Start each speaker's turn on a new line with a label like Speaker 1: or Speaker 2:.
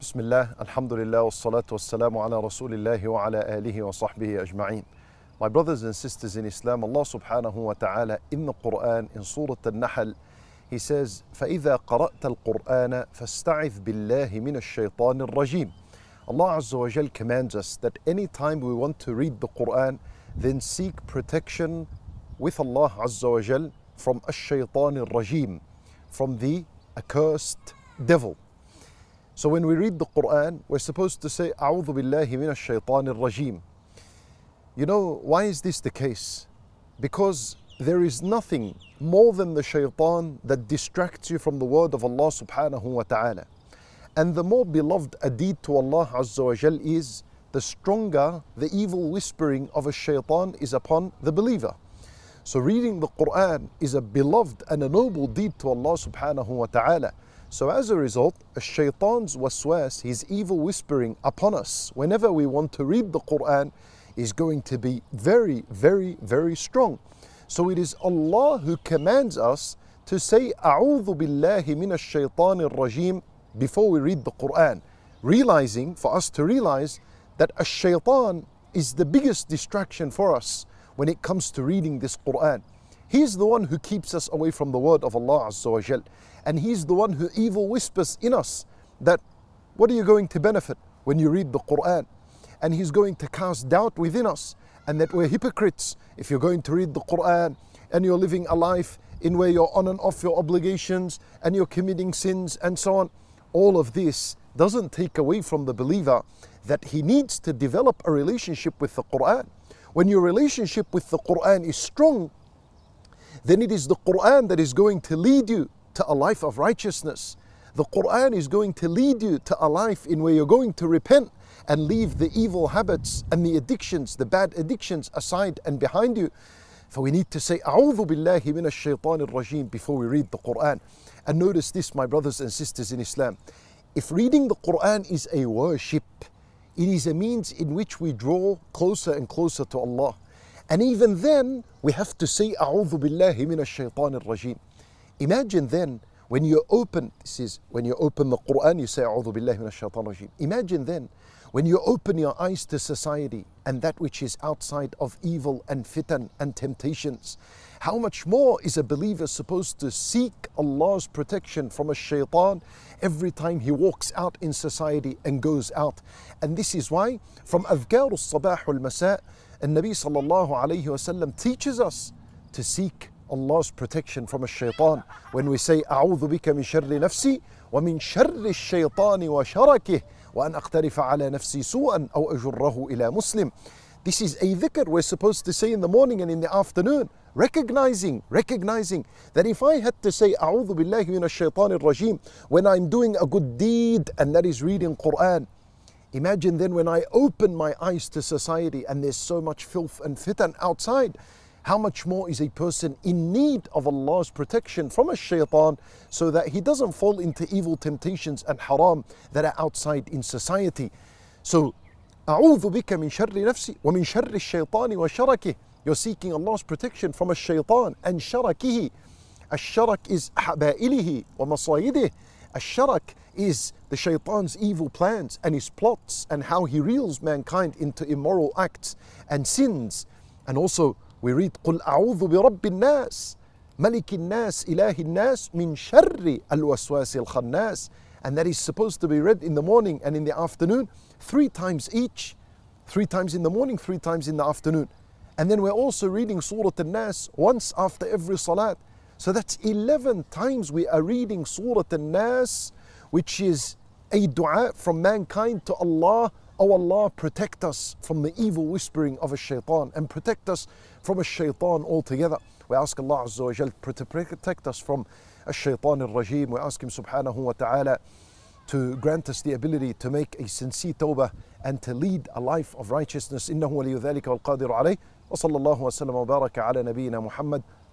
Speaker 1: بسم الله الحمد لله والصلاة والسلام على رسول الله وعلى آله وصحبه أجمعين My brothers and sisters in Islam, Allah subhanahu wa ta'ala in the Quran, in Surah Al-Nahl, He says, فَإِذَا قَرَأْتَ الْقُرْآنَ فَاسْتَعِذْ بِاللَّهِ مِنَ الشَّيْطَانِ الرَّجِيمِ Allah Azza wa Jal commands us that any time we want to read the Quran, then seek protection with Allah Azza wa Jal from الشيطان الرجيم, from the accursed devil. So when we read the Quran, we're supposed to say, A'udhu billahi minash shaitanir rajim. You know, why is this the case? Because there is nothing more than the shaitan that distracts you from the word of Allah subhanahu wa ta'ala. And the more beloved a deed to Allah Azza wa Jal is, the stronger the evil whispering of a shaitan is upon the believer. So reading the Quran is a beloved and a noble deed to Allah subhanahu wa ta'ala. So as a result, a shaitan's waswas, his evil whispering upon us whenever we want to read the Quran is going to be very, very, very strong. So it is Allah who commands us to say أعوذ بالله من الشيطان الرجيم before we read the Quran, realizing for us to realize that a shaitan is the biggest distraction for us when it comes to reading this Quran. He's the one who keeps us away from the word of Allah Azza wa. And He's the one who evil whispers in us that what are you going to benefit when you read the Quran? And He's going to cast doubt within us and that we're hypocrites if you're going to read the Quran and you're living a life in where you're on and off your obligations and you're committing sins and so on. All of this doesn't take away from the believer that he needs to develop a relationship with the Quran. When your relationship with the Quran is strong, then it is the Quran that is going to lead you to a life of righteousness. The Quran is going to lead you to a life in where you're going to repent and leave the evil habits and the addictions, the bad addictions aside and behind you. For we need to say, A'udhu billahi min ash-shaytan rajim before we read the Quran. And notice this, my brothers and sisters in Islam. If reading the Quran is a worship, it is a means in which we draw closer and closer to Allah. And even then, we have to say, A'udhu billahi min ash-shaytan rajim Imagine then, when you open, this is, when you open the Quran, you say, A'udhu billahi min ash-shaytan rajim Imagine then, when you open your eyes to society and that which is outside of evil and fitan and temptations, how much more is a believer supposed to seek Allah's protection from a shaitan every time he walks out in society and goes out? And this is why, from Adhkar al Sabah al Masa, النبي صلى الله عليه وسلم teaches us to seek Allah's protection from a shaitan when we say أعوذ بك من شر نفسي ومن شر الشيطان وشركه وأن أقترف على نفسي سوءا أو أجره إلى مسلم This is a dhikr we're supposed to say in the morning and in the afternoon recognizing recognizing that if I had to say أعوذ بالله من الشيطان الرجيم when I'm doing a good deed and that is reading Quran Imagine then when I open my eyes to society and there's so much filth and fitan outside, how much more is a person in need of Allah's protection from a shaitan so that he doesn't fall into evil temptations and haram that are outside in society. So, أعوذ بك من شر نفسي ومن شر الشيطان وشركه. You're seeking Allah's protection from a shaitan and شركه. الشرك is حبائله ومصايده. الشرك is the shaitan's evil plans and his plots and how he reels mankind into immoral acts and sins. And also we read قل أعوذ برب الناس ملك الناس إله الناس من شر الوسواس الخناس and that is supposed to be read in the morning and in the afternoon three times each three times in the morning three times in the afternoon and then we're also reading Surah Al-Nas once after every salat so that's 11 times we are reading Surah Al-Nas which is a dua from mankind to Allah. Oh Allah, protect us from the evil whispering of a shaitan and protect us from a shaitan altogether. We ask Allah Azza wa Jal to protect us from a shaitan al-rajim. We ask Him subhanahu wa ta'ala to grant us the ability to make a sincere tawbah and to lead a life of righteousness. إنه ولي ذلك والقادر عليه وصلى الله وسلم وبارك على نبينا محمد